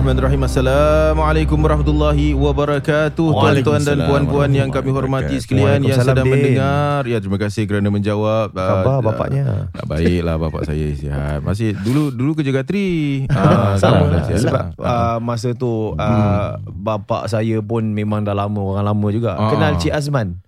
Bismillahirrahmanirrahim. Assalamualaikum warahmatullahi wabarakatuh. Tuan-tuan dan puan-puan yang kami hormati sekalian yang sedang Din. mendengar. Ya, terima kasih kerana menjawab. Khabar Ah, bapaknya? ah, baiklah bapak saya sihat. Masih dulu dulu kerja gatri. Ah, sekarang dah sihat Sebab lah. uh, masa tu uh, bapa saya pun memang dah lama orang lama juga. Ah. Kenal Cik Azman?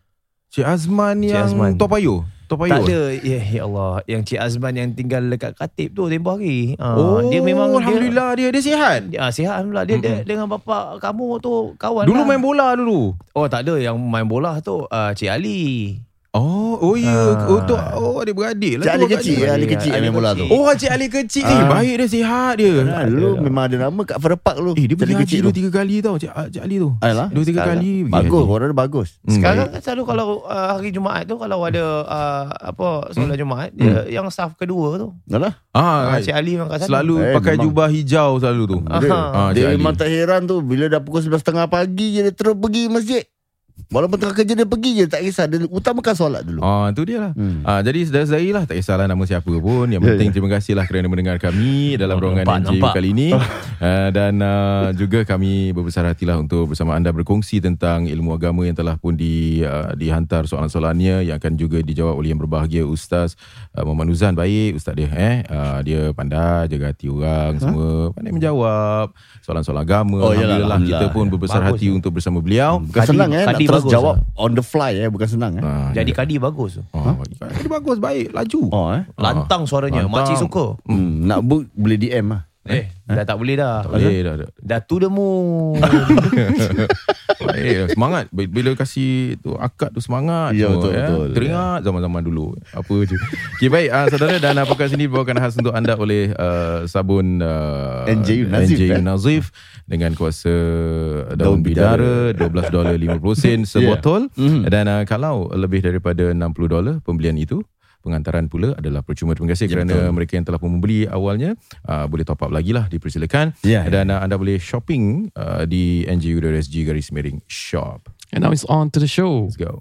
Cik Azman Cik yang Azman. Topayo. Topayo. Tak ada. Ya, ya Allah, yang Cik Azman yang tinggal dekat Katib tu tempoh hari. Ah, Oh, dia memang alhamdulillah dia dia sihat. Dia, ah, sihat alhamdulillah. Dia, dia dengan bapa kamu tu kawan Dulu lah. main bola dulu. Oh tak ada yang main bola tu uh, Cik Ali. Oh, oh ya. Ah. Oh, tu oh adik beradik lah. Cik tu Ali kecil Ali kecil yang main bola tu. Oh, Cik Ali kecil. Eh, Ah. baik dia sihat dia. Ah, dulu memang ada nama kat Farah Park dulu. Eh dia pergi Ali haji dua tiga kali tau Cik, Cik Ali tu Ayolah. Dua tiga kali pergi Bagus, orang dia bagus. Hmm, Sekarang kan selalu kalau uh, hari Jumaat tu kalau ada uh, apa solat Jumaat dia yang saf kedua tu. Yalah. ah, Ah, Cik Ali memang kat sana. Selalu Eh, pakai memang. jubah hijau selalu tu Ah. Dia, Ali. memang tak heran tu bila dah pukul 11.30 pagi dia terus pergi masjid. Walaupun tengah kerja dia pergi je tak kisah dia utamakan solat dulu. Ah, tu dia lah. Hmm. Ah, jadi saudara-saudari lah Tak kisahlah nama siapa pun Yang Ya, penting ya. terima kasih lah Kerana mendengar kami Dalam ruangan nampak, NJU nampak. kali ini Ah, Dan ah, juga kami Berbesar hatilah Untuk bersama anda berkongsi Tentang ilmu agama Yang telah pun di, ah, Dihantar soalan-soalannya Yang akan juga dijawab Oleh yang berbahagia Ustaz ah, Muhammad Nuzan Baik Ustaz dia eh Ah, Dia pandai Jaga hati orang Semua Pandai menjawab Soalan-soalan agama Oh, yalah, Alhamdulillah Kita Alhamdulillah. pun berbesar Bagus. hati Untuk bersama beliau Bukan Kadi- senang eh kadi terus bagus jawab lah. on the fly eh bukan senang eh. Ah, Jadi dia- kadi bagus tu. Oh, Jadi bagus Baik Laju Oh eh. Lantang suaranya, Lantang. makcik suka. Hmm, nak book boleh DM lah. Eh, dah tak boleh dah. Tak boleh dah, dah. Dah tu demu. Baik, semangat bila kasih tu akad tu semangat Ya, semua, betul, betul. teringat zaman-zaman dulu apa je okay, baik uh, saudara dan uh, pekan sini dibawakan khas untuk anda oleh uh, sabun uh, NJU Nazif, NJU eh? Nazif dengan kuasa daun Daun bidara 12 dolar 50 sen sebotol Mhm. dan uh, kalau lebih daripada 60 dolar pembelian itu pengantaran pula adalah percuma. Terima kasih Ya, kerana betul. mereka yang telah pun membeli awalnya uh, boleh top up lagi lah dipersilakan Ya, dan uh, anda boleh shopping uh, di NGU.SG garis miring shop. And now it's on to the show. Let's go.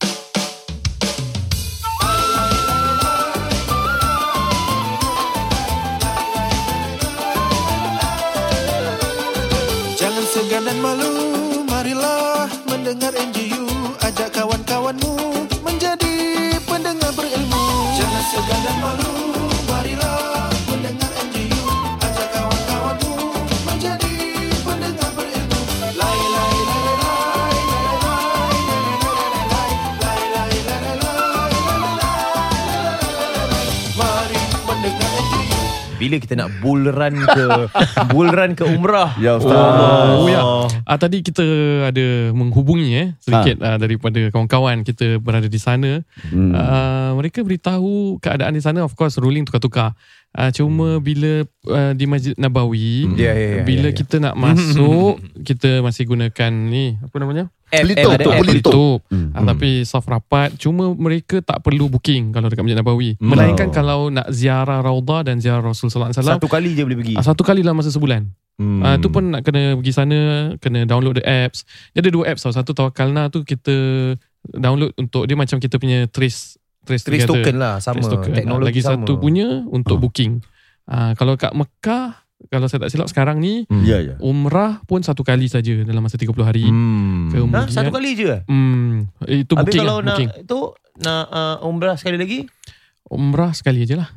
Bila kita nak bull run ke bull run ke umrah. Ya Ustaz. Oh, ya. Ah, tadi kita ada menghubungi eh sedikit ah. daripada kawan-kawan kita berada di sana. Hmm. Ah, mereka beritahu keadaan di sana of course ruling tukar-tukar. Ah, cuma bila ah, di Masjid Nabawi Ya, ya, ya, bila ya, ya. kita nak masuk kita masih gunakan ni apa namanya? App, Pelitup, app, ada tu, app. pelitup. Hmm. Ah, tapi soft rapat cuma mereka tak perlu booking kalau dekat Masjid Nabawi. Hmm. Melainkan Oh. kalau nak ziarah Raudhah dan ziarah Rasul sallallahu alaihi wasallam Satu kali je boleh pergi. Ah, satu kali dalam masa sebulan. Hmm. Hmm. Uh, tu pun nak kena pergi sana, kena download the apps. Dia ada dua apps tau. Satu Tawakalna tu kita download untuk dia macam kita punya trace trace, Trace together. token lah sama. Trace token. Teknologi Lagi sama. satu punya untuk booking. Uh, kalau kat Mekah, kalau saya tak silap sekarang ni Hmm. Ya ya. umrah pun satu kali saja dalam masa 30 hari. Hmm. Kemudian, Ha, satu kali je. Hmm, itu Habis booking kalau lah, nak booking. tu nak uh, umrah sekali lagi Umrah sekali aja lah.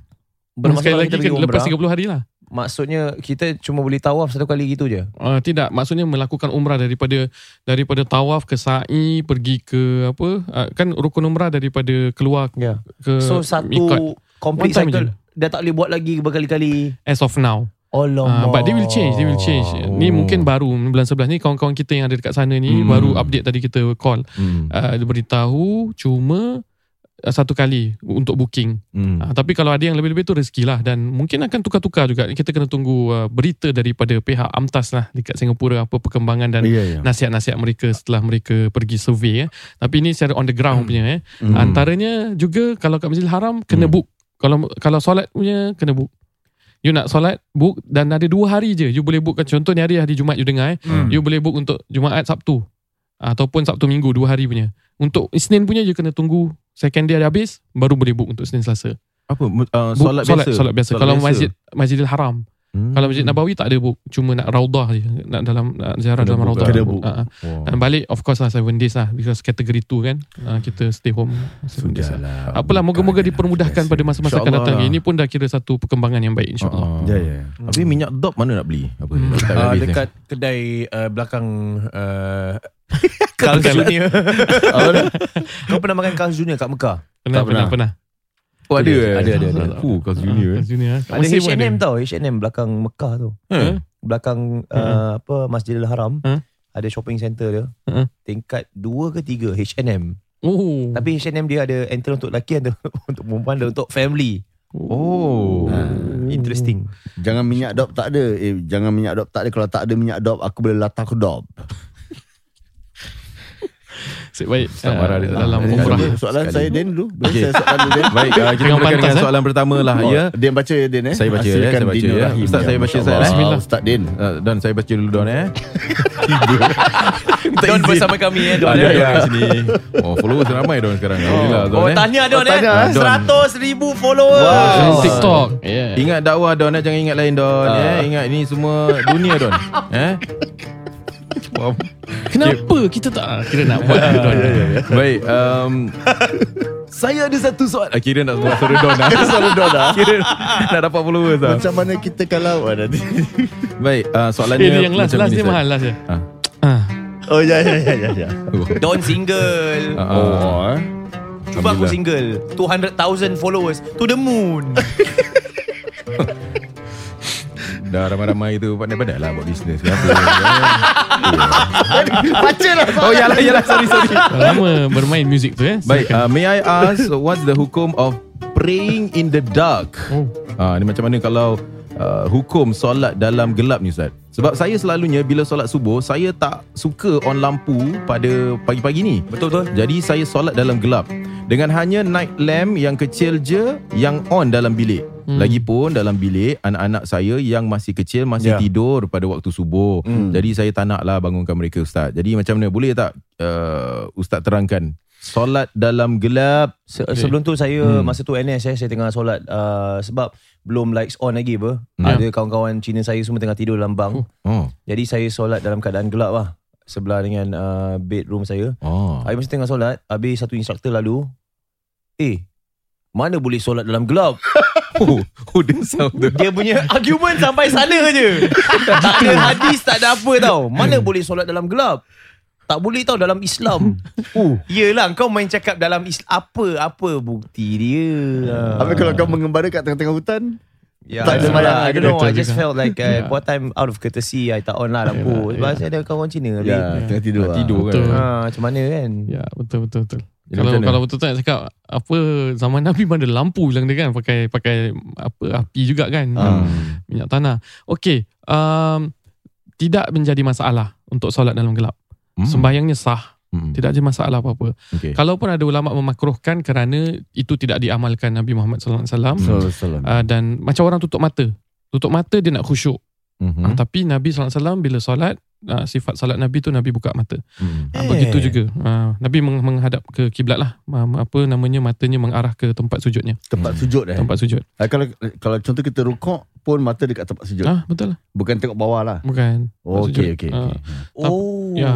bermaksud sekali lagi ke, pergi lepas umrah 30 hari lah. maksudnya kita cuma boleh tawaf satu kali gitu je. Uh, tidak, maksudnya melakukan umrah daripada daripada tawaf ke sa'i pergi ke apa? Uh, kan rukun umrah daripada keluar Ya. ke So satu miqat complete cycle dah tak boleh buat lagi berkali-kali. as of now. Allah. Uh, but they will change, they will change. Oh. Ni mungkin baru bulan 11 ni kawan-kawan kita yang ada dekat sana ni Hmm. baru update tadi kita call. Hmm. Uh, dia beritahu cuma uh, satu kali untuk booking. Hmm. Uh, tapi kalau ada yang lebih-lebih tu rezeki lah dan mungkin akan tukar-tukar juga. Kita kena tunggu uh, berita daripada pihak AMTAS lah dekat Singapura apa perkembangan dan Ya, ya. nasihat-nasihat mereka setelah mereka pergi survey eh. Tapi ini secara on the ground punya eh. Hmm. Antaranya juga kalau kat Masjidil Haram kena Hmm. book. Kalau kalau solat punya kena book. You nak solat book dan ada dua hari je you boleh book contoh ni hari hari Jumaat you dengar eh. Hmm. You boleh book untuk Jumaat Sabtu ataupun Sabtu Minggu dua hari punya. Untuk Isnin punya you kena tunggu second day ada habis baru boleh book untuk Isnin Selasa. Apa uh, Book solat, solat, biasa? solat biasa. kalau masjid Masjidil Haram. Hmm. Kalau Masjid Nabawi tak ada book, cuma nak raudah je, nak dalam nak ziarah dalam raudah. Kena book. Ha, ha. Oh. Dan balik of course lah 7 days lah because kategori 2 kan. Uh, kita stay home 7 days lah. Apalah moga-moga dipermudahkan pada masa-masa akan datang. lah. Ini pun dah kira satu perkembangan yang baik insyaAllah. Uh-uh. Ya, ya. Tapi minyak dop mana nak beli? Apa Hmm. Uh, habis ni. dekat kedai uh, belakang uh, Carl Junior. Kau pernah makan Carl Junior kat Mekah? Pernah, Tak pernah, pernah. Oh ada eh? Ada, ada, ada. Fuh, Carl Junior. Ah, eh. Junior. Kat Ada H&M tau H&M belakang Mekah tu Eh. Belakang uh, apa Masjidil Haram Hmm. Ada shopping center dia Hmm. Tingkat 2 ke 3 H&M Oh. Tapi H&M dia ada Enter untuk lelaki Ada untuk perempuan Ada untuk family Oh. ha, Interesting Jangan minyak dop tak ada. Eh, jangan minyak dop tak ada. Kalau tak ada minyak dop, aku boleh latah ke dop. Nasib baik Tak marah dia, dalam umrah. Soalan Sekali. saya Den dulu. Boleh Okey. saya soalan dulu Den? Baik, uh, kita mulakan pantas, dengan eh? soalan pertama lah Oh, ya. Din baca ya Den eh. Saya baca, ya, Hasilkan saya baca, ya. Ustaz, saya baca, Allah. Bismillah. Ustaz Din. Uh, Don saya baca dulu Don eh. Don bersama kami eh Don Ada eh. Don kat sini. Oh, followers ramai Don sekarang. Alhamdulillah Don Oh eh. tanya Don Oh, eh tanya, eh. Don. 100 ribu followers Wow. TikTok. Yeah. Ingat dakwah Don eh, jangan ingat lain Don eh. Ingat ini semua dunia Don. Eh? Wow. Kenapa kita tak ah, kira nak buat tu, Don? Baik, um, saya ada satu soal. Ah, kira nak buat suara Don lah. Suara Don lah. Kira nak dapat followers lah. Macam mana kita kalau oh, nanti. Baik, uh, soalannya Eh, dia yang last, last ni, mahal last dia. Ah. Ah. Oh ya ya ya ya. ya. Don single Ah, ah. Oh, eh. Cuba aku single 200,000 followers To the moon Dah ramai-ramai tu pandai-pandai lah buat bisnes ke apa. Baca lah. oh, yalah, yalah. Sorry, sorry. Lama bermain muzik tu eh. Baik, uh, may I ask what's the hukum of praying in the dark? Oh. Ah, ni macam mana kalau uh, hukum solat dalam gelap ni Ustaz? Sebab saya selalunya bila solat subuh, saya tak suka on lampu pada pagi-pagi ni. Betul-betul Jadi saya solat dalam gelap dengan hanya night lamp yang kecil je yang on dalam bilik. Hmm. Lagipun dalam bilik anak-anak saya yang masih kecil masih Ya. tidur pada waktu subuh. Hmm. Jadi saya tak naklah bangunkan mereka ustaz. Jadi macam mana boleh tak uh, ustaz terangkan solat dalam gelap? Se- Sebelum tu saya Hmm. Masa tu NS eh, Saya tengah solat uh, Sebab Belum lights on lagi apa Hmm. Ada kawan-kawan Cina saya Semua tengah tidur dalam bang Oh. Jadi saya solat dalam keadaan gelap lah Sebelah dengan uh, Bedroom saya Oh. Saya masa tengah solat Habis satu instructor lalu Eh Mana boleh solat dalam gelap Oh, oh dia sound. Dia punya argument sampai sana je Tak ada hadis Tak ada apa tau Mana boleh solat dalam gelap tak boleh tau dalam Islam. uh, yelah kau main cakap dalam Islam apa apa bukti dia. Habis kalau kau mengembara kat tengah-tengah hutan Yeah, Tak ada I don't know semayang lah. I don't know. I just juga. felt like uh, Yeah. What time out of courtesy I tak on lah lampu Yeah, Sebab yeah. saya ada kawan Cina Ya yeah. tengah tidur Nak lah. tidur kan. Betul. ha, Macam mana kan Ya betul betul betul. Jadi kalau kalau betul tak cakap apa zaman Nabi mana lampu bilang dia kan pakai pakai apa api juga kan Ah. Hmm. minyak tanah. Okey, um, tidak menjadi masalah untuk solat dalam gelap. Hmm. Sembahyangnya sah, Hmm. tidak ada masalah apa-apa. Okay. Kalaupun ada ulama memakruhkan kerana itu tidak diamalkan Nabi Muhammad sallallahu alaihi wasallam uh, dan macam orang tutup mata. Tutup mata dia nak khusyuk. Mhm. Uh, tapi Nabi sallallahu alaihi wasallam bila solat uh, sifat solat Nabi tu Nabi buka mata. Hmm. Eh. Begitu juga. Ah, Nabi meng- menghadap ke kiblat lah. Ah, Apa namanya matanya mengarah ke tempat sujudnya. Tempat sujud eh. Tempat sujud. Ah, kalau kalau contoh kita rukuk pun mata dekat tempat sujud. Ah betul lah. Bukan tengok bawah lah. Bukan. Oh, Tempat sujud. okey okey. Okey. Oh ya.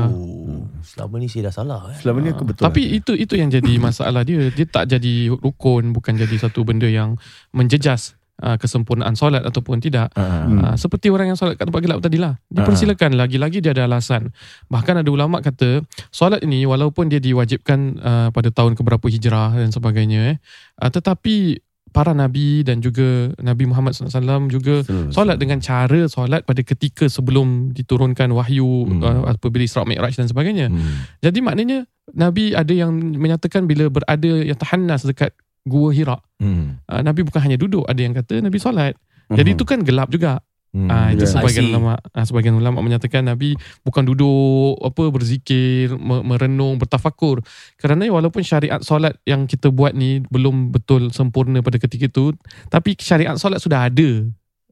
Selama ni saya dah salah eh. Selama ni aku betul. Tapi itu itu yang jadi masalah dia. Dia tak jadi rukun, bukan jadi satu benda yang menjejas uh, kesempurnaan solat ataupun tidak. Hmm. Uh, seperti orang yang solat kat tempat gelap tadi lah. Dipersilakan lagi-lagi dia ada alasan. Bahkan ada ulama kata solat ini walaupun dia diwajibkan uh, pada tahun keberapa hijrah dan sebagainya eh, uh, tetapi para nabi dan juga Nabi Muhammad SAW juga Sallallahu solat dengan cara solat pada ketika sebelum diturunkan wahyu Hmm. uh, apabila Isra Mi'raj dan sebagainya. Hmm. Jadi maknanya Nabi ada yang menyatakan bila berada yang tahannas dekat Gua Hira, Hmm. uh, Nabi bukan hanya duduk, ada yang kata Nabi solat. Jadi itu kan gelap juga. Hmm. Ah itu Yeah. sebagian ulama ah, sebagian ulama menyatakan Nabi bukan duduk apa berzikir, me- merenung, bertafakur. Kerana walaupun syariat solat yang kita buat ni belum betul sempurna pada ketika itu, tapi syariat solat sudah ada.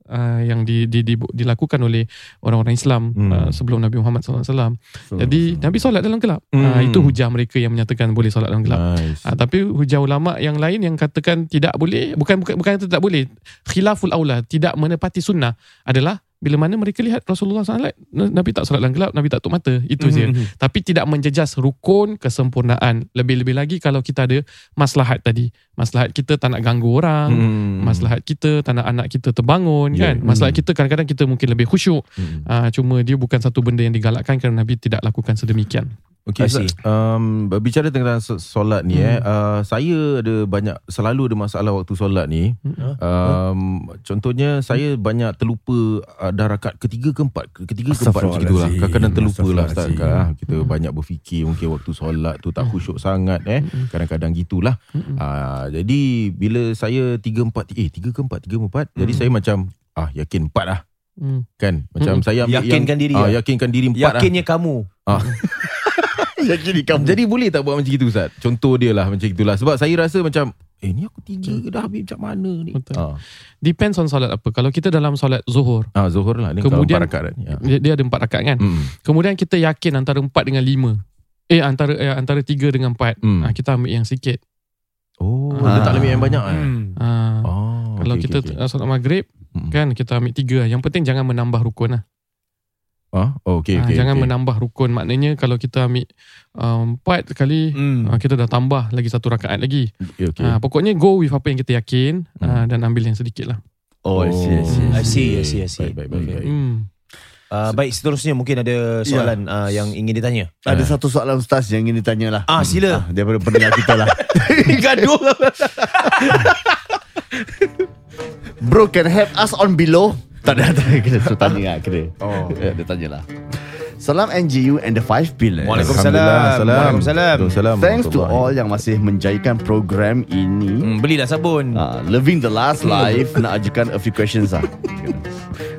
Uh, yang di, di, di, dilakukan oleh orang-orang Islam Hmm. uh, sebelum Nabi Muhammad SAW. So, Jadi Nabi solat dalam gelap. Hmm. Uh, itu hujah mereka yang menyatakan boleh solat dalam gelap. Nice. Ha, tapi hujah ulama yang lain yang katakan tidak boleh bukan bukan bukan tak boleh khilaful aula tidak menepati sunnah adalah bila mana mereka lihat Rasulullah SAW Nabi tak solat dalam gelap Nabi tak tutup mata itu je Mhm. tapi tidak menjejas rukun kesempurnaan lebih-lebih lagi kalau kita ada maslahat tadi maslahat kita tak nak ganggu orang Hmm. maslahat kita tak nak anak kita terbangun Ya. kan maslahat kita kadang-kadang kita mungkin lebih khusyuk Hmm. uh, cuma dia bukan satu benda yang digalakkan kerana Nabi tidak lakukan sedemikian Okay, um, berbicara tentang so- solat ni Hmm. eh, uh, saya ada banyak selalu ada masalah waktu solat ni. Hmm. Um, contohnya saya banyak terlupa uh, dah rakaat ketiga ke empat, ketiga ke empat macam itulah. Kadang-kadang terlupa lah Ustaz. Astaghfirullahalazim. Ah, kita banyak berfikir mungkin waktu solat tu tak khusyuk sangat eh. Kadang-kadang gitulah. Ah, jadi bila saya tiga empat eh tiga ke empat, tiga ke empat, jadi saya macam ah yakin empat lah. hmm. Kan Macam Mm-mm. saya Yakinkan yang, diri ah, lah. Yakinkan diri empat Yakinnya kamu. lah ah. Yakin di kamu. Jadi boleh tak buat macam itu Ustaz? Contoh dia lah macam itulah. Sebab saya rasa macam Eh ni aku tiga ke dah habis macam mana ni? Betul. Ah, depends on solat apa kalau kita dalam solat zuhur ah Zuhur lah. Ni Kemudian- empat rakaat. Ya. dia, dia ada empat rakaat kan Hmm. kemudian kita yakin antara empat dengan lima eh antara eh, antara tiga dengan empat Hmm. ah, kita ambil yang sikit Oh, Ah. dia tak ambil yang banyak eh? Hmm. ah, Oh, kalau okay, kita okay, okay. okay. solat maghrib Hmm. kan kita ambil tiga yang penting jangan menambah rukun lah Ah, oh, okay, Ah, okay, jangan okay. menambah rukun maknanya kalau kita ambil um, empat kali Hmm. ah, kita dah tambah lagi satu rakaat lagi Okay, okay. Ah, pokoknya go with apa yang kita yakin Hmm. ah, dan ambil yang sedikit lah Oh, I see, I see. I see, I see, I see. Baik, baik, baik. baik. hmm. Uh, baik, seterusnya mungkin ada soalan uh, yang ingin ditanya. Ada satu soalan Ustaz yang ingin ditanya lah. Ah, sila. Ah, daripada pendengar kita lah. Gaduh. Bro can help us on below. Tak ada, tak ada. Kena suruh tanya lah. Kena. Oh. Ya, dia tanya lah. Salam NGU and the five pillars. Waalaikumsalam. Waalaikumsalam. Waalaikumsalam. Thanks to all yang masih menjayakan program ini. Hmm, belilah sabun. Ah, living the last life Nak ajukan a few questions lah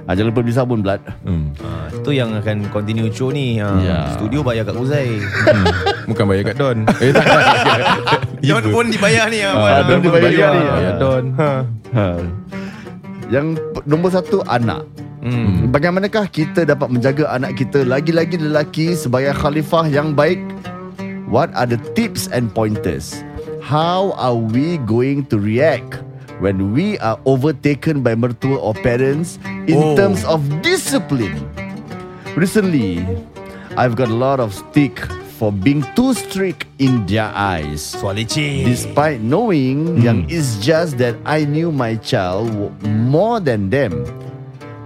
ah, Jangan lupa beli sabun blood Hmm. Ah, tu yang akan continue show ni. Ah, Ya. Studio bayar kat Uzai. Hmm. Bukan bayar kat Don. Eh tak. Don pun dibayar ni. Ah, Don Don dibayar bayar ni. Bayar Don. ha. Yang nombor satu Anak Hmm. Bagaimanakah kita dapat menjaga anak kita Lagi-lagi lelaki Sebagai khalifah yang baik What are the tips and pointers How are we going to react When we are overtaken by mertua or parents In Oh. terms of discipline Recently I've got a lot of stick For being too strict in their eyes Soal leceh. Despite knowing yang it's just that I knew my child more than them.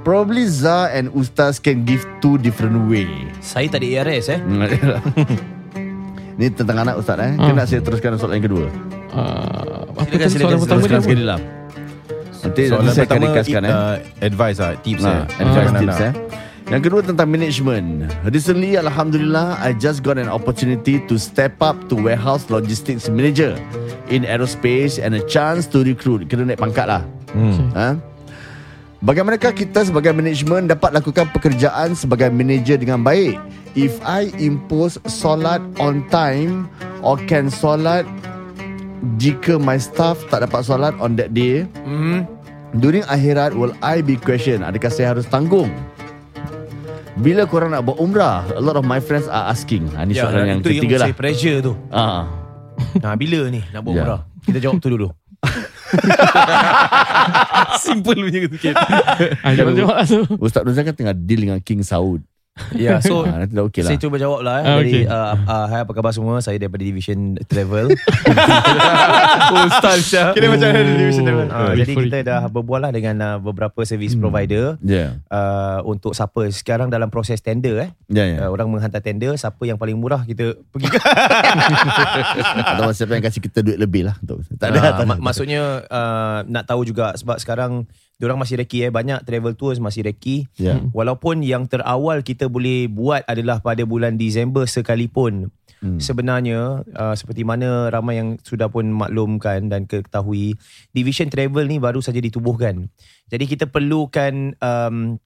Probably Zah and Ustaz can give two different way. Saya tak ada ARS eh. Ni tentang anak Ustaz eh. Ah. Kena saya teruskan soalan yang kedua. Ah, apa Silakan, tadi silakan, soalan pertama dia sekali lah. Nanti, Soalan nanti saya akan pertama ringkaskan eh. uh, advice lah, tips Nah, eh. advice Anak-anak. tips eh. Yang kedua tentang management. Recently, Alhamdulillah, I just got an opportunity to step up to warehouse logistics manager in aerospace and a chance to recruit. Kena naik pangkat lah. Hmm. Ha? Bagaimanakah kita sebagai management dapat lakukan pekerjaan sebagai manager dengan baik? If I impose solat on time or can solat jika my staff tak dapat solat on that day, Hmm. during akhirat will I be questioned? Adakah saya harus tanggung? Bila korang nak buat umrah? A lot of my friends are asking. Ha, ni Ya, soalan yang itu ketiga yang lah. saya pressure tu. Ah. Nah, bila ni nak buat Ya. umrah? Kita jawab tu dulu. Simple punya tu. Ustaz Nuzan kan tengah deal dengan King Saud. Ya, so Ah, nanti dah okey lah. Saya cuba jawab lah eh. Ah, Jadi okey. uh, uh, Hai apa khabar semua Saya daripada Division Travel Ustaz Syah Kira macam ada Division Travel uh, Oh, Jadi kita dah berbual lah Dengan uh, beberapa service provider Ya. uh, Untuk siapa Sekarang dalam proses tender eh Ya, ya. uh, Orang menghantar tender Siapa yang paling murah Kita pergi Atau siapa yang kasih kita duit lebih lah untuk Tak ada, Ah, tak ada. mak- Maksudnya uh, Nak tahu juga Sebab sekarang Diorang masih reki eh Banyak travel tours masih reki Ya. Walaupun yang terawal kita boleh buat adalah pada bulan Disember sekalipun Hmm. sebenarnya uh, seperti mana ramai yang sudah pun maklumkan dan ketahui division travel ni baru saja ditubuhkan. Jadi kita perlukan um,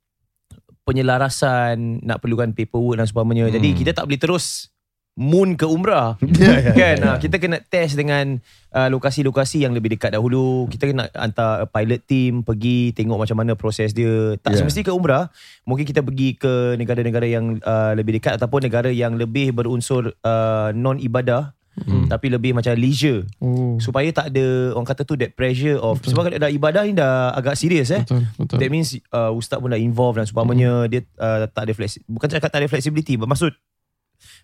penyelarasan, nak perlukan paperwork dan sebagainya. Jadi Hmm. kita tak boleh terus moon ke umrah. Ya, ya, kan? ya. Ha, kita kena test dengan uh, lokasi-lokasi yang lebih dekat dahulu. Kita kena hantar pilot team pergi tengok macam mana proses dia. Tak Ya. semesti ke umrah. Mungkin kita pergi ke negara-negara yang uh, lebih dekat ataupun negara yang lebih berunsur uh, non ibadah Hmm. tapi lebih macam leisure Oh, supaya tak ada orang kata tu that pressure of sebab kalau dah ibadah ni dah agak serius eh betul, betul. That means uh, ustaz pun dah involved dan sebagainya. Dia uh, tak ada flexi bukan cakap tak ada flexibility, bermaksud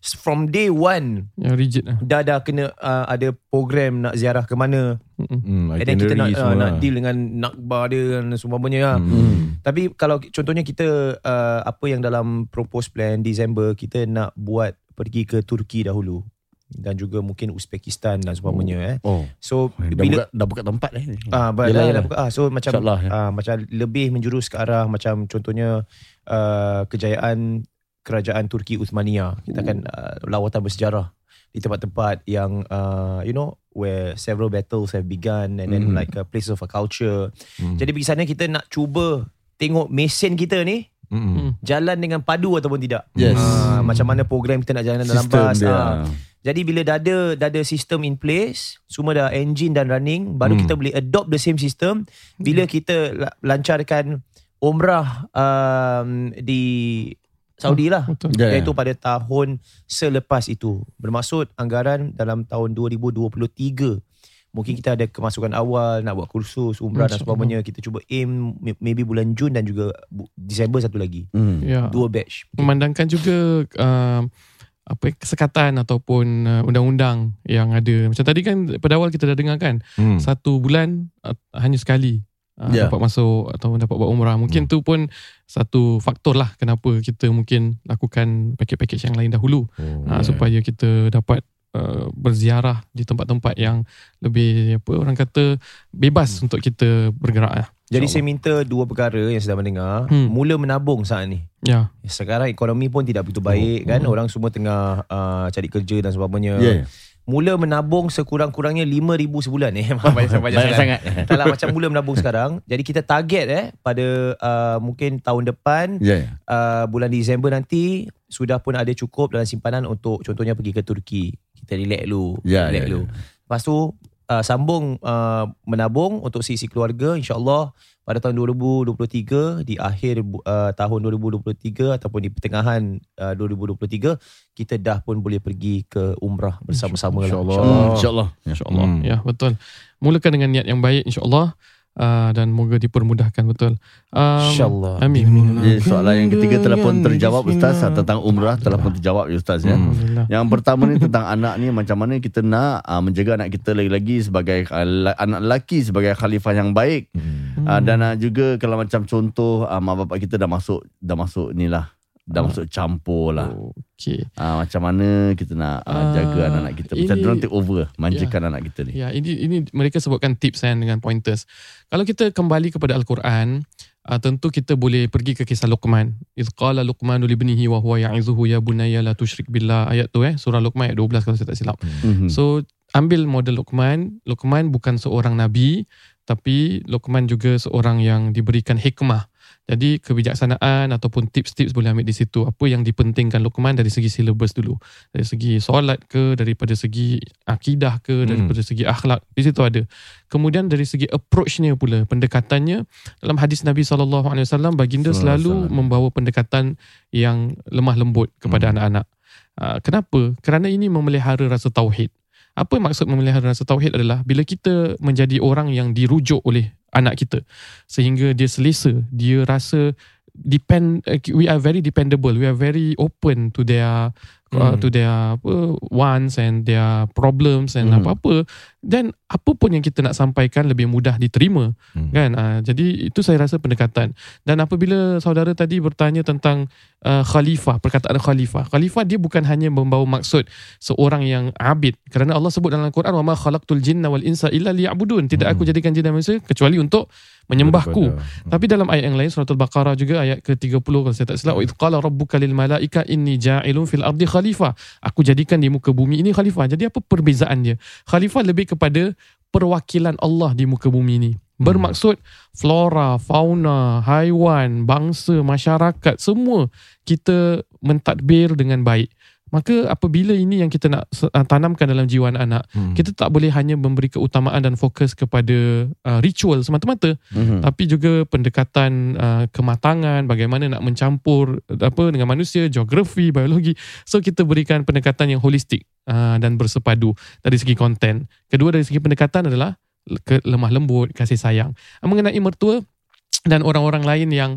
from day one Yang rigid lah. dah dah kena uh, ada program nak ziarah ke mana. Hmm, And then kita nak uh, nak lah. deal dengan nakbar dia dan sebagainya lah. Hmm. Tapi kalau contohnya kita uh, apa yang dalam propose plan Disember kita nak buat pergi ke Turki dahulu dan juga mungkin Uzbekistan dan sebagainya eh. Oh, So dah bila buka, dah buka tempat eh. Ah, uh, Yelah, dah, yelah. dah buka. Ah, so macam ya. ah, macam lebih menjurus ke arah macam contohnya uh, kejayaan kerajaan Turki Uthmaniyah. Kita akan uh, lawatan bersejarah di tempat-tempat yang uh, you know where several battles have begun and then Mhm. like a place of a culture. Hmm. Jadi pergi sana kita nak cuba tengok mesin kita ni Hmm. jalan dengan padu ataupun tidak. Yes. Ah, macam mana program kita nak jalan dalam Sistem bas. dia. Ah. Jadi bila dah ada dah ada sistem in place, semua dah engine dan running, baru Hmm. kita boleh adopt the same system. Bila kita la- lancarkan umrah um, di Saudi lah. Betul. Iaitu pada tahun selepas itu. Bermaksud anggaran dalam tahun 2023 Mungkin kita ada kemasukan awal nak buat kursus, umrah dan sebagainya. Kita cuba aim may- maybe bulan Jun dan juga Disember satu lagi. Hmm. Ya. Dua batch. memandangkan juga uh, apa kesekatan ataupun uh, undang-undang yang ada. Macam tadi kan pada awal kita dah dengar kan Hmm. satu bulan uh, hanya sekali uh, Ya. dapat masuk atau dapat buat umrah. Mungkin tu pun satu faktor lah kenapa kita mungkin lakukan pakej-pakej yang lain dahulu Oh, uh, yeah. supaya kita dapat uh, berziarah di tempat-tempat yang lebih apa orang kata bebas untuk kita bergerak lah. Jadi saya minta dua perkara yang sedang mendengar. Hmm. Mula menabung saat ni. Ya. Sekarang ekonomi pun tidak begitu baik kan. Orang semua tengah uh, cari kerja dan sebagainya. Ya. Mula menabung sekurang-kurangnya 5000 sebulan eh. banyak, banyak, Banyak sangat. Tak lah macam mula menabung sekarang. Jadi kita target eh pada uh, mungkin tahun depan Ya. ya. uh, bulan Disember nanti sudah pun ada cukup dalam simpanan untuk contohnya pergi ke Turki. Kita relax dulu. Ya, relax ya, dulu. Lepas tu uh, sambung uh, menabung untuk sisi keluarga insya-Allah pada tahun 2023 di akhir uh, tahun 2023 ataupun di pertengahan uh, 2023 kita dah pun boleh pergi ke umrah bersama-sama lah InsyaAllah. insya-Allah. Hmm, InsyaAllah. InsyaAllah. Hmm. Ya, betul. Mulakan dengan niat yang baik insyaAllah. Uh, dan moga dipermudahkan betul. Um, InsyaAllah. Amin. amin. Jadi soalan yang ketiga telah pun terjawab Ustaz ah, tentang umrah telah pun terjawab ya Ustaz ya. Hmm. Yang pertama ni tentang anak ni macam mana kita nak uh, menjaga anak kita lagi-lagi sebagai uh, anak lelaki sebagai khalifah yang baik Hmm. uh, dan uh, juga kalau macam contoh uh, mak bapak kita dah masuk dah masuk ni lah dah masuk campur lah. Okey. Uh, macam mana kita nak uh, Ah, jaga anak-anak kita macam ini- take over manjakan anak kita ni. Ya, ini ini mereka sebutkan tips kan dengan pointers. Kalau kita kembali kepada al-Quran, uh, tentu kita boleh pergi ke kisah Luqman. Iz qala Luqmanu li ibnihi wa huwa ya'izuhu ya bunayya la tusyrik billah. Ayat tu eh, surah Luqman ayat 12 kalau saya tak silap. Mm-hmm. So ambil model Luqman. Luqman bukan seorang nabi tapi Luqman juga seorang yang diberikan hikmah. Jadi kebijaksanaan ataupun tips-tips boleh ambil di situ. Apa yang dipentingkan Luqman dari segi silabus dulu. Dari segi solat ke, daripada segi akidah ke, Hmm. daripada segi akhlak. Di situ ada. Kemudian dari segi approach-nya pula, pendekatannya dalam hadis Nabi SAW, baginda selalu membawa pendekatan yang lemah lembut kepada Hmm. anak-anak. Ah, kenapa? Kerana ini memelihara rasa tauhid. Apa maksud memelihara rasa tauhid adalah bila kita menjadi orang yang dirujuk oleh anak kita sehingga dia selesa, dia rasa depend uh, we are very dependable, we are very open to their uh, Hmm. to their apa, wants and their problems and Hmm. apa-apa dan apa pun yang kita nak sampaikan lebih mudah diterima Hmm. kan? Uh, jadi itu saya rasa pendekatan. Dan apabila saudara tadi bertanya tentang uh, khalifah perkataan khalifah. Khalifah dia bukan hanya membawa maksud seorang yang abid. Kerana Allah sebut dalam Al-Quran wa ma khalaqtul jinna wal insa illa liya'budun. Tidak aku jadikan jin dan manusia kecuali untuk menyembahku. Daripada- tapi dalam ayat yang lain surah Al-Baqarah juga ayat ke-30 kalau saya tak silap wa qala rabbuka lil malaika inni ja'ilun fil ardi khalifah. Aku jadikan di muka bumi ini khalifah. Jadi apa perbezaan dia? Khalifah lebih kepada perwakilan Allah di muka bumi ini. Bermaksud flora fauna haiwan bangsa masyarakat semua kita mentadbir dengan baik maka apabila ini yang kita nak uh, tanamkan dalam jiwa anak-anak Hmm. kita tak boleh hanya memberi keutamaan dan fokus kepada uh, ritual semata-mata Mhm. tapi juga pendekatan uh, kematangan bagaimana nak mencampur apa dengan manusia geografi biologi so kita berikan pendekatan yang holistik uh, dan bersepadu dari segi konten kedua dari segi pendekatan adalah ke lemah lembut kasih sayang mengenai mertua dan orang-orang lain yang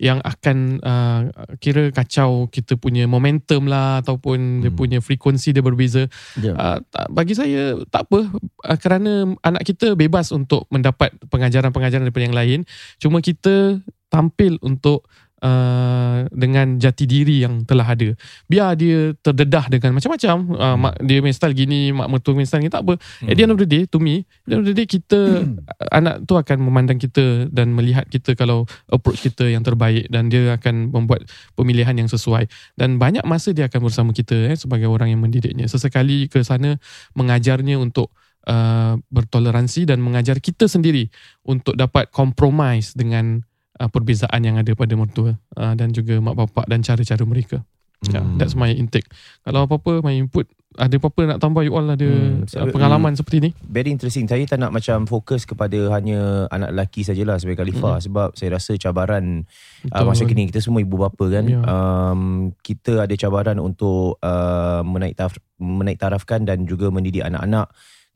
yang akan uh, kira kacau kita punya momentum lah ataupun dia Hmm. punya frekuensi dia berbeza Ya. Uh, tak- bagi saya tak apa uh, kerana anak kita bebas untuk mendapat pengajaran-pengajaran daripada yang lain cuma kita tampil untuk uh, dengan jati diri yang telah ada. Biar dia terdedah dengan macam-macam. Uh, mak dia main style gini mak mertua main style gini tak apa. At the end of the day to me at the end of the day kita anak tu akan memandang kita dan melihat kita kalau approach kita yang terbaik dan dia akan membuat pemilihan yang sesuai. Dan banyak masa dia akan bersama kita eh, sebagai orang yang mendidiknya. Sesekali ke sana mengajarnya untuk uh, bertoleransi dan mengajar kita sendiri untuk dapat compromise dengan uh, perbezaan yang ada pada mertua uh, dan juga mak bapak dan cara-cara mereka yeah, Hmm. that's my intake kalau apa-apa my input ada apa-apa nak tambah you all ada Hmm, uh, pengalaman seperti ni Very interesting. Saya tak nak macam fokus kepada hanya anak lelaki sajalah sebagai khalifah Mm. sebab saya rasa cabaran uh, masa kini kita semua ibu bapa kan. Ya. Um, kita ada cabaran untuk uh, menaik taraf, menaik tarafkan dan juga mendidik anak-anak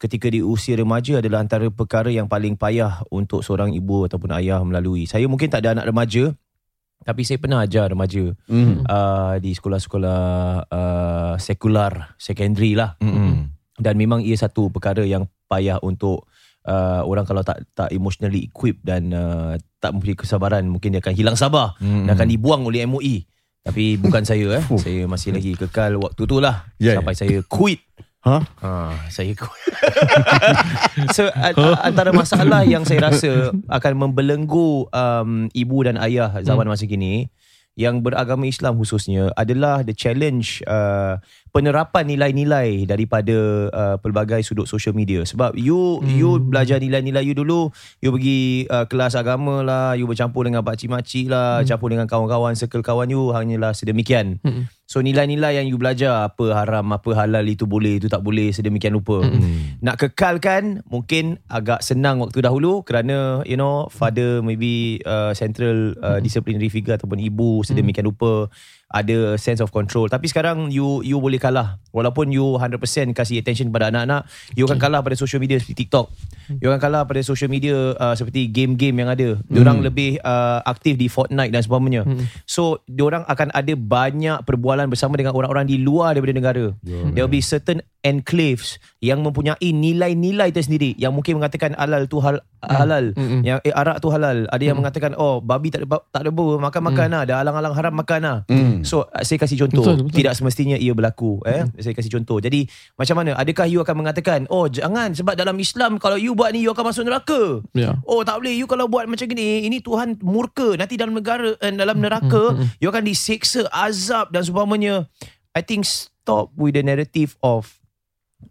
ketika di usia remaja adalah antara perkara yang paling payah untuk seorang ibu ataupun ayah melalui. Saya mungkin tak ada anak remaja tapi saya pernah ajar remaja Mhm. uh, di sekolah-sekolah uh, sekular, secondary lah Hmm. dan memang ia satu perkara yang payah untuk uh, orang kalau tak tak emotionally equipped dan uh, tak mempunyai kesabaran mungkin dia akan hilang sabar Hmm. dan akan dibuang oleh MOE tapi bukan saya eh saya masih lagi kekal waktu tu lah Yeah. sampai saya quit Ha? Ha, saya quit. so a- antara masalah yang saya rasa akan membelenggu um, ibu dan ayah zaman masa kini yang beragama Islam khususnya adalah the challenge uh, penerapan nilai-nilai daripada uh, pelbagai sudut social media sebab you Hmm. you belajar nilai-nilai you dulu you pergi uh, kelas agama lah you bercampur dengan pak cik makcik lah campur dengan kawan-kawan circle kawan you hanyalah sedemikian Hmm. So nilai-nilai yang you belajar apa haram apa halal itu boleh itu tak boleh sedemikian rupa. Hmm. nak kekalkan mungkin agak senang waktu dahulu kerana you know father maybe uh, central uh, disciplinary figure ataupun ibu sedemikian rupa ada sense of control. Tapi sekarang you you boleh kalah. Walaupun you 100% kasih attention pada anak-anak you akan kalah pada social media seperti TikTok. You akan kalah pada social media uh, seperti game-game yang ada. Diorang lebih uh, aktif di Fortnite dan sebagainya. So diorang akan ada banyak perbualan bersama dengan orang-orang di luar daripada negara. There will be certain enclaves yang mempunyai nilai-nilai tersendiri. Yang mungkin mengatakan halal tu hal halal. Mm-mm. yang eh, arak tu halal. Ada yang mengatakan oh babi tak ada tak ada bau makan makan lah. Ada alang-alang haram makan lah. Mm. so uh, saya kasih contoh. Betul, betul. tidak semestinya ia berlaku eh. Saya kasih contoh. Jadi macam mana? Adakah you akan mengatakan oh jangan sebab dalam Islam kalau you buat ni you akan masuk neraka. Ya. Oh tak boleh. You kalau buat macam gini Ini Tuhan murka. Nanti dalam negara eh, Dalam neraka You akan diseksa Azab dan sebagainya I think stop with the narrative of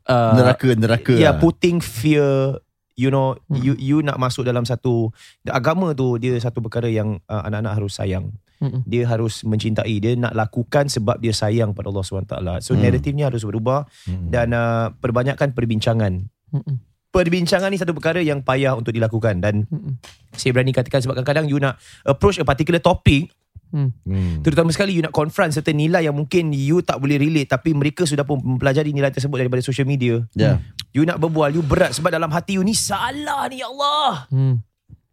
uh, Neraka, neraka. Yeah lah. putting fear You know Hmm. You you nak masuk dalam satu Agama tu Dia satu perkara yang uh, Anak-anak harus sayang Mm-mm. Dia harus mencintai Dia nak lakukan Sebab dia sayang pada Allah SWT So Hmm. narratifnya harus berubah Hmm. Dan uh, Perbanyakkan perbincangan Mm-mm. Perbincangan ni satu perkara yang payah untuk dilakukan Dan Mm-mm. saya berani katakan sebab kadang-kadang you nak approach a particular topic Mm. Hmm. terutama sekali you nak confront certain nilai yang mungkin you tak boleh relate tapi mereka sudah pun mempelajari nilai tersebut daripada social media Ya. you nak berbual you berat sebab dalam hati you ni salah ni ya Allah Mm.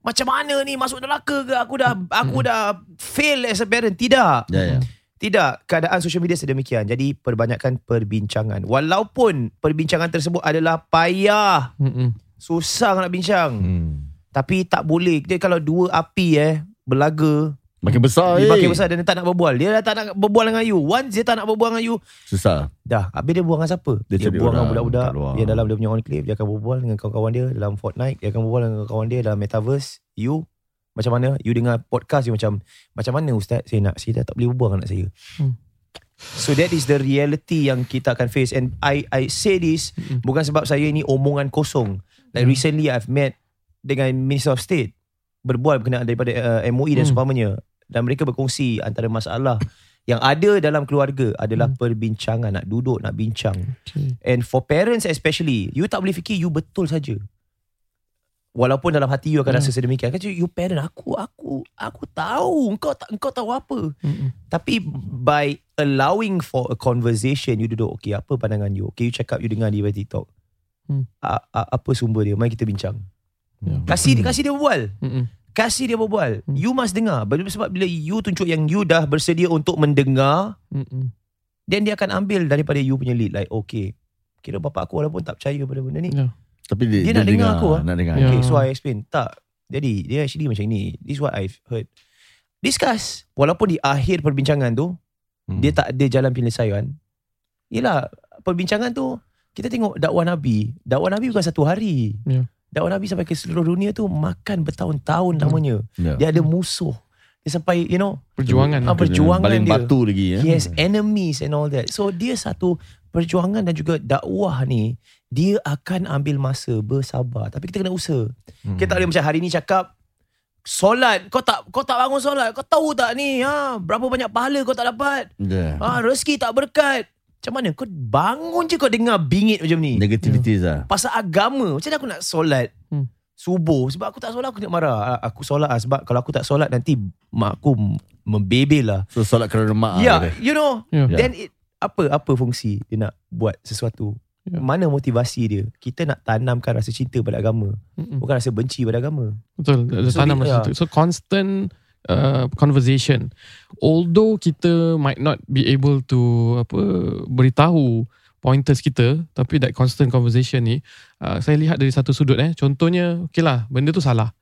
macam mana ni masuk neraka ke aku dah aku dah fail as a parent tidak Ya, ya. Tidak, keadaan social media sedemikian. Jadi perbanyakkan perbincangan. Walaupun perbincangan tersebut adalah payah, Mm-mm. susah nak bincang. Hmm. Tapi tak boleh. Dia kalau dua api eh berlaga, Makin besar dia eh. makin besar dan dia tak nak berbual. Dia dah tak nak berbual dengan you. Once dia tak nak berbual dengan you, Susah. dah. Habis dia buang dengan siapa? Dia Dia, buang dengan budak-budak. Dia dalam dia punya enclave. Dia akan berbual dengan kawan-kawan dia dalam Fortnite. Dia akan berbual dengan kawan dia dalam Metaverse. You, macam mana? You dengar podcast, you macam, macam mana Ustaz? Saya nak, saya dah tak boleh berbual dengan anak saya. Hmm. So that is the reality yang kita akan face. And I I say this Mm-mm. bukan sebab saya ni omongan kosong. Like Hmm. recently I've met dengan Minister of State berbual berkenaan daripada uh, MOE dan Hmm. seumpamanya dan mereka berkongsi antara masalah yang ada dalam keluarga adalah Hmm. perbincangan nak duduk nak bincang Okay. and for parents especially you tak boleh fikir you betul saja walaupun dalam hati you akan Yeah. rasa sedemikian kan you parent aku aku aku tahu engkau tak engkau tahu apa Mm-mm. tapi by allowing for a conversation you duduk okay apa pandangan you okay you check up you dengar dia di TikTok Hmm. A, a, apa sumber dia mari kita bincang Ya. kasih dia kasih dia berbual Mm-mm. Kasih dia berbual Hmm. you must dengar sebab bila you tunjuk yang you dah bersedia untuk mendengar Mm-mm. then dia akan ambil daripada you punya lead like okay kira bapak aku walaupun tak percaya pada benda ni Ya. Tapi dia, Dia nak dengar aku, ah. Nak dengar. Ya. okay so I explain tak jadi dia actually macam ni this is what I've heard discuss walaupun di akhir perbincangan tu Hmm. dia tak ada jalan penyelesaian yelah perbincangan tu kita tengok dakwah Nabi dakwah Nabi bukan satu hari Ya. Dakwah Nabi sampai ke seluruh dunia tu makan bertahun-tahun Hmm. lamanya Ya. dia ada musuh dia sampai you know Perjuangan. Ah, perjuangan Baling dia. batu lagi ya. He has enemies and all that. So dia satu perjuangan dan juga dakwah ni dia akan ambil masa bersabar. Tapi kita kena usaha. Hmm. Kita tak boleh macam hari ni cakap solat kau tak kau tak bangun solat. Kau tahu tak ni ha berapa banyak pahala kau tak dapat. Ya. Ha rezeki tak berkat. Macam mana kau bangun je kau dengar bingit macam ni. Negativities lah. Pasal agama Macam mana aku nak solat Hmm. Subuh Sebab aku tak solat Aku nak marah Ah, Aku solat lah Sebab kalau aku tak solat Nanti mak aku Membebel lah So solat kerana mak Ya lah yeah, You know Ya. Then it, Apa apa fungsi Dia nak buat sesuatu Ya. Mana motivasi dia Kita nak tanamkan rasa cinta pada agama Mm-mm. Bukan rasa benci pada agama Betul. So, tanam di- masa ya. tu. So constant uh, conversation. Although kita might not be able to apa beritahu pointers kita, tapi that constant conversation ni, uh, saya lihat dari satu sudut eh. Contohnya, okay lah, benda tu salah.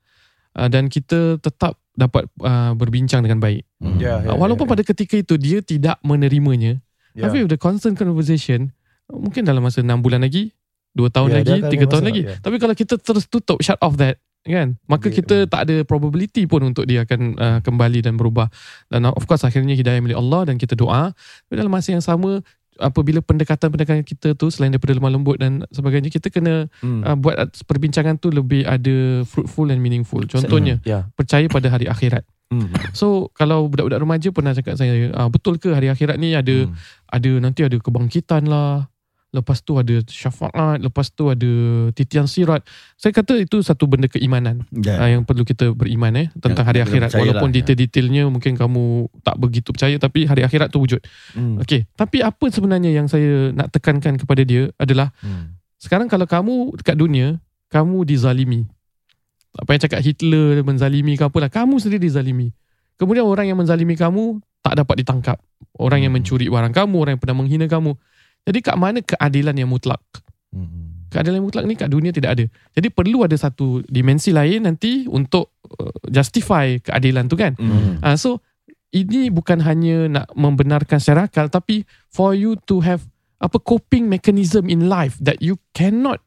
Uh, dan kita tetap dapat uh, berbincang dengan baik. Hmm. Ya, Uh, walaupun pada ketika itu dia tidak menerimanya, Ya. tapi with the constant conversation, mungkin dalam masa 6 bulan lagi, 2 tahun Ya, dia lagi, akan 3 tahun masalah, lagi. ya. Tapi kalau kita terus tutup, shut off that, kan? Maka kita tak ada probability pun untuk dia akan uh, kembali dan berubah. Dan uh, of course akhirnya hidayah milik Allah dan kita doa. Tapi dalam masa yang sama, apabila pendekatan-pendekatan kita tu selain daripada lemah lembut dan sebagainya, kita kena Hmm. uh, buat perbincangan tu lebih ada fruitful and meaningful. Contohnya, Ya percaya pada hari akhirat. Hmm. So kalau budak-budak remaja pernah cakap saya, ah, betul ke hari akhirat ni ada Hmm. ada nanti ada kebangkitan lah. Lepas tu ada syafaat, lepas tu ada titian sirat. Saya kata itu satu benda keimanan Ya. uh, yang perlu kita beriman eh tentang Ya, hari akhirat walaupun lah, ya. detail-detailnya mungkin kamu tak begitu percaya tapi hari akhirat tu wujud. Hmm. Okey, tapi apa sebenarnya yang saya nak tekankan kepada dia adalah Hmm. sekarang kalau kamu dekat dunia, kamu dizalimi. Apa yang cakap Hitler menzalimi ke apalah, kamu sendiri dizalimi. Kemudian orang yang menzalimi kamu tak dapat ditangkap. Orang yang Hmm. mencuri barang kamu, orang yang pernah menghina kamu. Jadi kat mana keadilan yang mutlak? Hmm. Keadilan yang mutlak ni kat dunia tidak ada. Jadi perlu ada satu dimensi lain nanti untuk uh, justify keadilan tu kan. Hmm. Uh, so ini bukan hanya nak membenarkan secara akal tapi for you to have apa coping mechanism in life that you cannot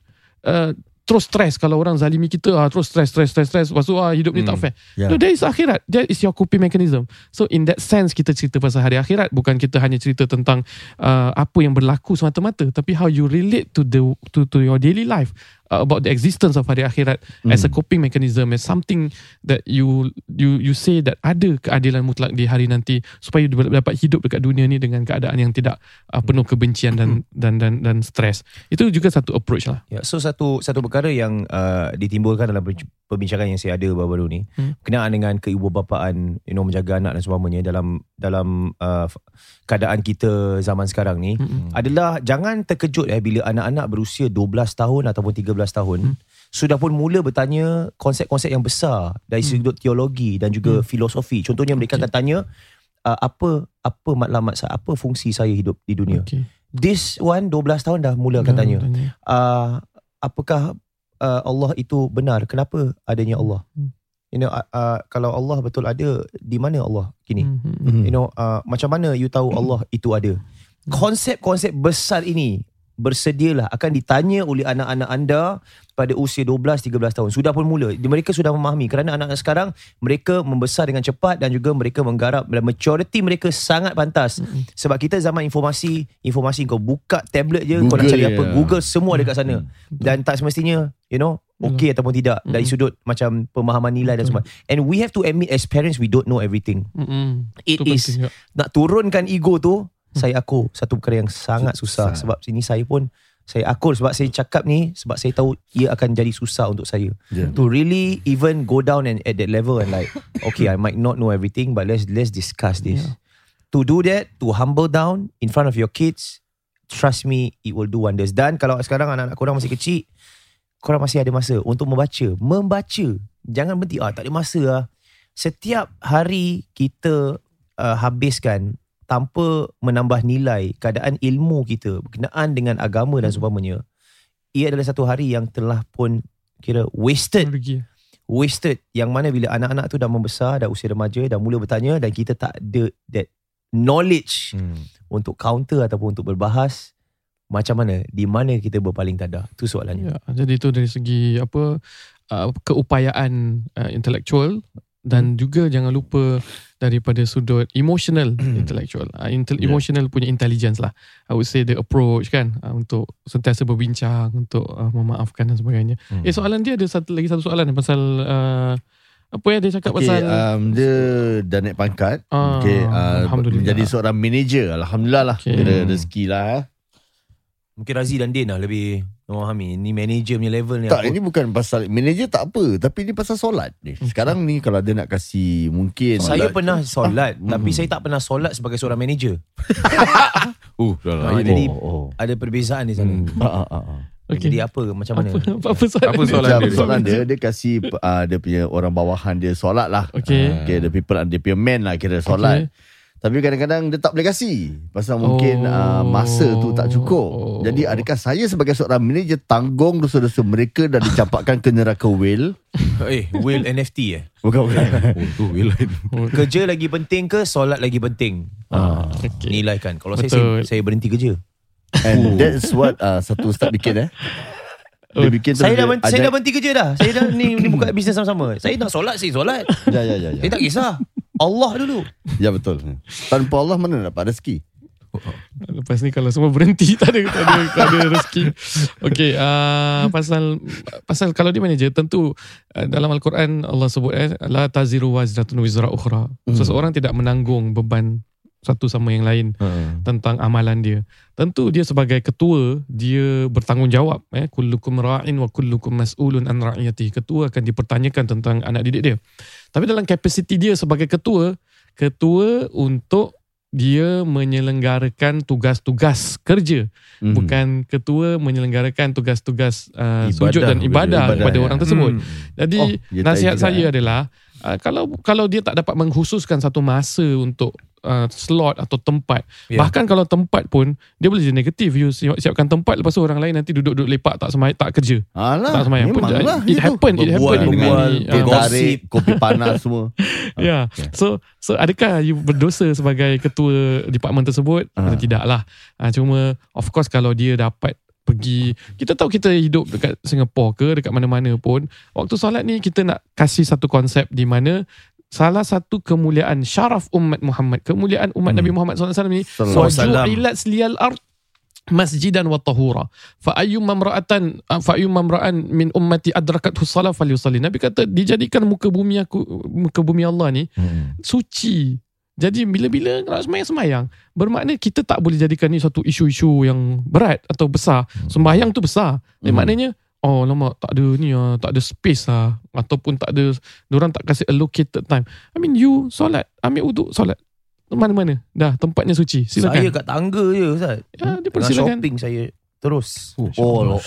uh, terus stres kalau orang zalimi kita ah terus stres stres stres stres lepas tu ah hidup ni tak Hmm. fair. Ya. No that is akhirat. That is your coping mechanism. So in that sense kita cerita pasal hari akhirat bukan kita hanya cerita tentang uh, apa yang berlaku semata-mata tapi how you relate to the to to your daily life uh, about the existence of hari akhirat as a Hmm. coping mechanism as something that you you you say that ada keadilan mutlak di hari nanti supaya dapat hidup dekat dunia ni dengan keadaan yang tidak uh, penuh kebencian dan dan dan dan stres. Itu juga satu approach lah. Ya, so satu satu perkara yang uh, ditimbulkan dalam per- perbincangan yang saya ada baru-baru ni Hmm. kenaan dengan keibubapaan you know menjaga anak dan sebagainya dalam dalam uh, keadaan kita zaman sekarang ni Mm-mm. adalah jangan terkejut eh bila anak-anak berusia 12 tahun ataupun 13 tahun Hmm. sudah pun mula bertanya konsep-konsep yang besar dari Hmm. sudut teologi dan juga filosofi. Contohnya mereka Okay. akan tanya uh, apa apa matlamat saya, apa fungsi saya hidup di dunia. Okay. This one 12 tahun dah mula akan tanya. tanya. Uh, apakah uh, Allah itu benar? Kenapa adanya Allah? Hmm. You know uh, uh, kalau Allah betul ada, di mana Allah kini? Hmm, hmm, Mhm. You know uh, macam mana you tahu Allah itu ada? Konsep-konsep besar ini bersedialah akan ditanya oleh anak-anak anda pada usia 12 13 tahun. Sudah pun mula. Mereka sudah memahami kerana anak-anak sekarang mereka membesar dengan cepat dan juga mereka menggarap dan maturity mereka sangat pantas. Sebab kita zaman informasi, informasi kau buka tablet je kau nak Google cari je. apa, Google semua dekat sana. Dan tak semestinya, you know, okey ataupun tidak dari Mm. sudut macam pemahaman nilai dan semua. And we have to admit as parents we don't know everything. hmm, hmm. It Itu is penting juga. nak turunkan ego tu saya akur satu perkara yang sangat susah Susah. sebab sini saya pun saya akur sebab saya cakap ni sebab saya tahu ia akan jadi susah untuk saya Yeah. to really even go down and at that level and like okay I might not know everything but let's let's discuss this Yeah. to do that to humble down in front of your kids trust me it will do wonders dan kalau sekarang anak-anak korang masih kecil korang masih ada masa untuk membaca. Membaca. Jangan berhenti. Ah tak ada masa ah setiap hari kita uh, habiskan tanpa menambah nilai keadaan ilmu kita berkenaan dengan agama dan seumpamanya ia adalah satu hari yang telah pun kira wasted. Rugi. wasted. Yang mana bila anak-anak tu dah membesar dah usia remaja dah mula bertanya dan kita tak ada that knowledge Hmm. untuk counter ataupun untuk berbahas macam mana di mana kita berpaling tada tu soalannya Ya, jadi itu dari segi apa uh, keupayaan uh, intellectual dan juga jangan lupa daripada sudut emotional intellectual uh, intel, Yeah. emotional punya intelligence lah I would say the approach kan uh, untuk sentiasa berbincang untuk uh, memaafkan dan sebagainya Hmm. eh soalan dia ada satu lagi satu soalan pasal uh, apa ya dia cakap Okay, pasal um, dia dah naik pangkat. Ah, okay, uh, menjadi seorang manager. Alhamdulillah lah. Okay. Kira rezeki lah. Mungkin Razi dan Din lah lebih memahami ni manager punya level ni Tak, apa. ini bukan pasal manager tak apa. Tapi ini pasal solat ni. Sekarang ni kalau dia nak kasih mungkin. saya solat- pernah solat Ah, tapi hmm. saya tak pernah solat sebagai seorang manager Uh, dah Ah, lain jadi- oh, oh. ada perbezaan di sana Hmm. Ah, ah, ah, ah. Okay. jadi apa macam mana apa, apa, apa soalan Apa dia? soalan Macam dia? soalan dia Dia kasih uh, Dia punya orang bawahan dia Solat lah Okay. okay The people Dia punya man lah Kira solat Tapi kadang-kadang Dia tak boleh kasih Pasal mungkin uh, Masa tu tak cukup. Oh. Jadi adakah saya sebagai seorang manager Tanggung dosa-dosa mereka Dan dicampakkan ke neraka whale eh will NFT eh? Bukan bukan. Oh, tu will. Lain. kerja lagi penting ke solat lagi penting? Ah. Okay. nilaikan. Kalau saya, Betul. saya saya berhenti kerja. And that's what uh, Satu ustaz bikin eh? Dia bikin tu saya dah saya dah berhenti kerja dah. Saya dah ni, ni buka bisnes sama-sama. Saya nak solat saya solat. Ya ya ya, ya. saya tak kisah Allah dulu Ya betul Tanpa Allah mana dapat rezeki Lepas ni kalau semua berhenti tak ada tak ada, tak ada rezeki. Okey, uh, pasal pasal kalau dia manager tentu uh, dalam al-Quran Allah sebut eh la taziru wazratun wizra ukhra. Hmm. Seseorang tidak menanggung beban satu sama yang lain tentang amalan dia. Tentu dia sebagai ketua dia bertanggungjawab eh kullukum ra'in wa kullukum mas'ulun an ra'iyati. Ketua akan dipertanyakan tentang anak didik dia. Tapi dalam kapasiti dia sebagai ketua, ketua untuk dia menyelenggarakan tugas-tugas kerja Mhm. bukan ketua menyelenggarakan tugas-tugas uh, Ibadah sujud dan ibadah, ibadah, kepada ya. orang tersebut. Hmm. Jadi Oh, nasihat saya eh. adalah uh, kalau kalau dia tak dapat mengkhususkan satu masa untuk uh, slot atau tempat. Ya. Bahkan kalau tempat pun dia boleh jadi negatif. You siap, siapkan tempat lepas tu orang lain nanti duduk-duduk lepak tak semai tak kerja. Alah, tak semayang pun. memanglah It itu. happen, it happen Berbual, dengan berbual, ni. Uh, tarik, kopi panas semua. Ya. So so adakah you berdosa sebagai ketua departmen tersebut? Ah. Atau tidak lah. Uh, cuma of course kalau dia dapat pergi kita tahu kita hidup dekat Singapura ke dekat mana-mana pun waktu solat ni kita nak kasih satu konsep di mana salah satu kemuliaan syaraf umat Muhammad kemuliaan umat Hmm. Nabi Muhammad SAW ni waju'ilat liyal ard masjidan wa tahura fa ayyuma imra'atan fa ayyuma imra'an min ummati adrakathu salah falyusalli nabi kata dijadikan muka bumi aku muka bumi Allah ni Hmm. suci jadi bila-bila nak sembahyang sembahyang bermakna kita tak boleh jadikan ni satu isu-isu yang berat atau besar. Sembahyang tu besar. Hmm. Hmm. maknanya oh lama tak ada ni ah tak ada space lah ataupun tak ada orang tak kasih allocated time. I mean you solat. Ambil wuduk solat. Mana-mana. Dah tempatnya suci. Silakan. Saya kat tangga je Ustaz. Ya, dipersilakan. shopping saya terus. Oh Allah.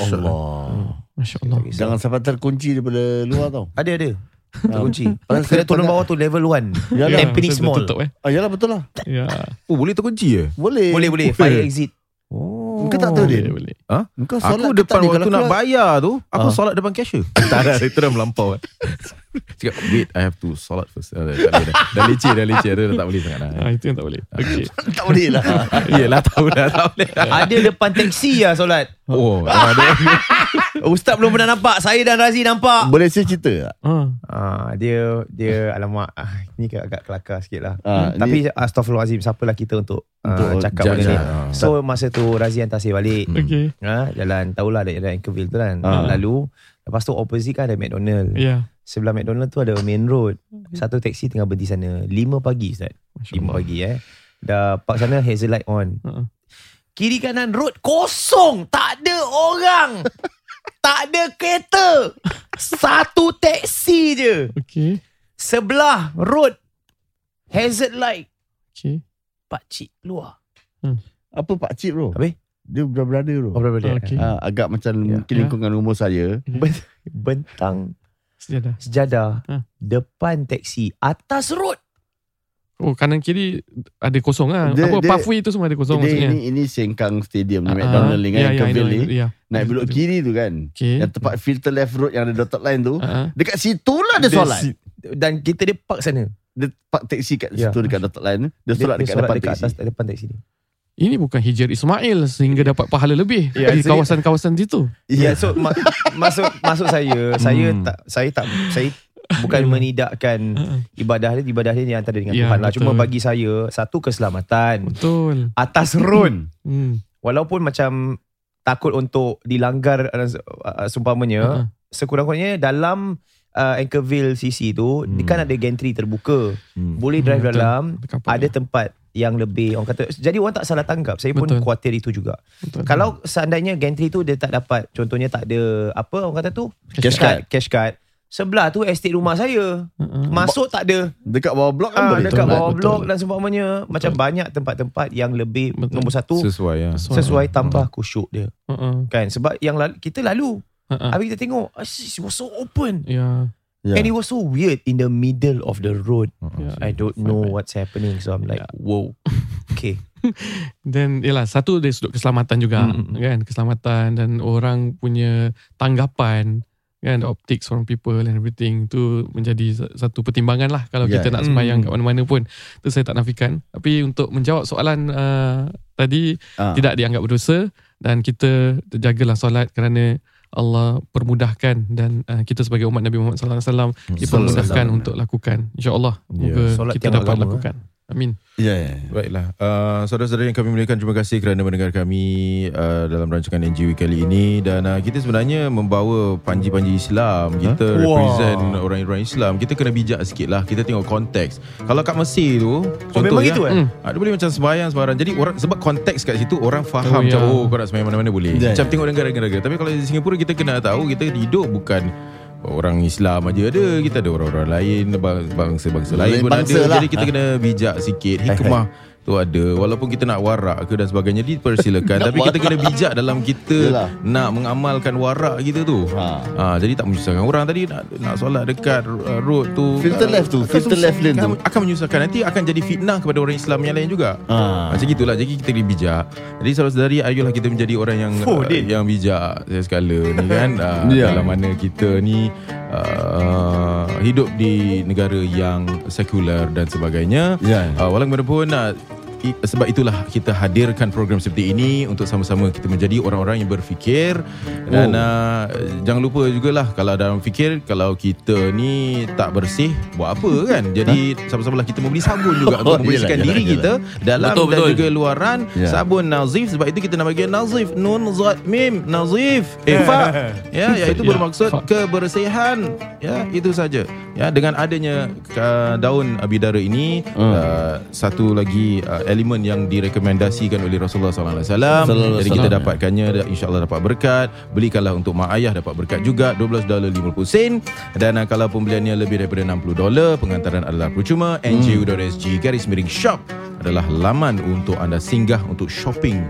Masya Allah. Tak kisah. Jangan sampai terkunci daripada luar tau. ada ada Terkunci. Paling kena turun bawah tu level 1. Yalah. Tampines Betul- Mall. Tutup eh. Ah, yalah betul lah. Ya. Oh boleh terkunci je? Boleh. Boleh boleh. Fire exit. Oh. Kau tak tahu Boleh, dia. boleh. Kau solat Aku depan waktu nak bayar tu Aku Ah. solat depan cashier Tak ada Itu dah melampau Cakap wait I have to solat first Ah, tak boleh dah. Dah leceh Dah leceh Dah, dah tak boleh sangat dah. Ah, itu yang tak boleh. Okey. tak boleh lah. Yelah tahu dah Tak boleh Ada depan teksi lah solat. Oh ada. Ustaz belum pernah nampak. Saya dan Razi nampak. Boleh saya cerita tak? Ah, Ah, dia dia alamak ah, ni agak kelakar sikit lah. Ah, Hmm. Tapi astagfirullahalazim siapalah kita untuk, Untuk uh, cakap benda ni. lah. So masa tu Razi hantar saya balik. Hmm. okey. Ha, jalan tahulah ada Anchorville tu kan. Ah. Lalu lepas tu opposite kan ada McDonald. Ya. Sebelah McDonald tu ada main road. Satu taksi tengah berhenti sana. 5 pagi Ustaz. Masya 5 Allah. pagi eh. Dah park sana hazel light on. Ha. Kiri kanan road kosong. Tak ada orang. tak ada kereta. Satu taksi je. Okey. Sebelah road hazard light. Okey. Pak cik keluar. Apa Pak Cik bro? Habis? Dia brother bro. Oh, berapa dia? Okey. Ah, agak macam Ya. mungkin lingkungan umur saya. Ben- Bentang Sejadah. sejadah Ha. depan taksi atas road. Oh, kanan kiri ada kosong lah. Dia- Apa dia- pathway tu semua ada kosong Ini, maksudnya. ini ini Sengkang Stadium ni Ah, McDonald ni kan ya, yang ya, Keville I ni. know, ya. Naik belok kiri tu kan. Okey. Yang tempat filter left road yang ada dotted line tu. Ah, ah. Dekat situ lah dia solat. si- Dan kita dia park sana. Dia park taksi kat Ya. situ dekat dotted line. Dia solat dekat solat depan dekat taksi. atas depan taksi ni. Ini bukan Hijr Ismail sehingga dapat pahala lebih Ya, di kawasan-kawasan situ. Ya, yeah, so ma- masuk masuk saya, saya Hmm. tak saya tak saya bukan menidakkan ibadah dia ibadah dia ni antara dengan Ya, Tuhan lah. Cuma bagi saya satu keselamatan Betul. atas road Hmm. walaupun macam takut untuk dilanggar uh, uh, seumpamanya Uh-uh. sekurang-kurangnya dalam uh, Anchorville CC tu Hmm. dia kan ada gantry terbuka. Hmm. Boleh Hmm, drive betul. dalam Ada tempat yang lebih orang kata jadi orang tak salah tangkap. Saya pun Betul. khawatir itu juga. Betul. Kalau seandainya gantry tu dia tak dapat contohnya tak ada apa orang kata tu Cash card, cash card. Sebelah tu estate rumah saya. Masuk tak ada. Dekat bawah blok kan Ah, boleh. dekat Betul, bawah betul. blok dan seumpamanya macam banyak tempat-tempat yang lebih Betul. nombor satu Sesuai ya. sesuai tambah kusyuk dia. Uh-uh. Kan sebab yang lalu, kita lalu Uh-uh. habis kita tengok it was so open Ya. Ya. and it was so weird in the middle of the road. Ya. I don't know what's happening so I'm like whoa. Okay. Dan yalah satu dari sudut keselamatan juga Mm, mm, mm. kan keselamatan dan orang punya tanggapan kan the optics from people and everything tu menjadi sa- satu pertimbangan lah kalau Yeah. kita nak Mm. sembahyang kat mana-mana pun tu saya tak nafikan tapi untuk menjawab soalan uh, tadi Ah. tidak dianggap berdosa dan kita terjagalah solat kerana Allah permudahkan dan uh, kita sebagai umat Nabi Muhammad sallallahu alaihi wasallam dipermudahkan Sallallahu. untuk lakukan insyaallah Ya. moga Solat kita dapat agama, lakukan amin Ya, ya. Baiklah, uh, saudara-saudara yang kami muliakan terima kasih kerana mendengar kami uh, dalam rancangan NGW kali ini dan uh, kita sebenarnya membawa panji-panji Islam, kita Wah. represent orang-orang Islam, kita kena bijak sikit lah, kita tengok konteks. Kalau kat Mesir tu, Oh, memang contohnya, gitu eh? Hmm. Ah, dia boleh macam sembahyang sembarang. Jadi orang sebab konteks kat situ orang Oh, faham macam ya. oh kau nak sembahyang mana-mana boleh. Ya, Macam ya. tengok negara-negara. Tapi kalau di Singapura kita kena tahu kita hidup bukan orang Islam aja ada, kita ada orang-orang lain, bang- bangsa-bangsa lain Lain pun bangsa ada. lah. Jadi kita kena bijak sikit. Hikmah tu ada walaupun kita nak warak ke dan sebagainya dipersilakan tapi kita kena bijak dalam kita Yalah. nak mengamalkan warak kita tu Ha. ha, jadi tak menyusahkan orang tadi nak nak solat dekat uh, road tu Filter left tu, filter left lane tu. akan- menyusahkan nanti akan jadi fitnah kepada orang Islam yang lain juga Ah. Macam gitulah Jadi kita kena bijak Jadi saudara-saudari Ayolah kita menjadi orang yang Oh, uh, Din. Yang bijak Saya sekala ni kan uh, Ya. Dalam mana kita ni uh, Hidup di negara yang Sekular dan sebagainya Ya. uh, Walau bagaimanapun uh, i- sebab itulah kita hadirkan program seperti ini untuk sama-sama kita menjadi orang-orang yang berfikir. Dan Oh. uh, jangan lupa jugalah kalau dalam fikir kalau kita ni tak bersih buat apa kan? Jadi sama-samalah kita membeli sabun juga Oh, untuk membersihkan yelah, diri yelah, kita dalam Betul, dan betul. juga luaran Ya. sabun nazif. Sebab itu kita nak bagi nazif nun zat mim. Nazif. Eh. Fa ya iaitu Ya, bermaksud fa. kebersihan. Ya itu saja. Ya dengan adanya uh, daun bidara ini Hmm. uh, satu lagi uh, elemen yang direkomendasikan oleh Rasulullah sallallahu alaihi wasallam. Jadi kita dapatkannya dan insyaallah dapat berkat. Belikanlah untuk mak ayah dapat berkat juga. 12 dolar 50 sen. Dan uh, kalau pembeliannya lebih daripada 60 dolar pengantaran adalah percuma. Nju.sg garis miring shop adalah laman untuk anda singgah untuk shopping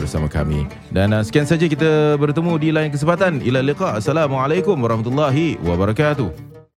bersama kami. Dan uh, sekian saja kita bertemu di lain kesempatan. Ila liqa. Assalamualaikum warahmatullahi wabarakatuh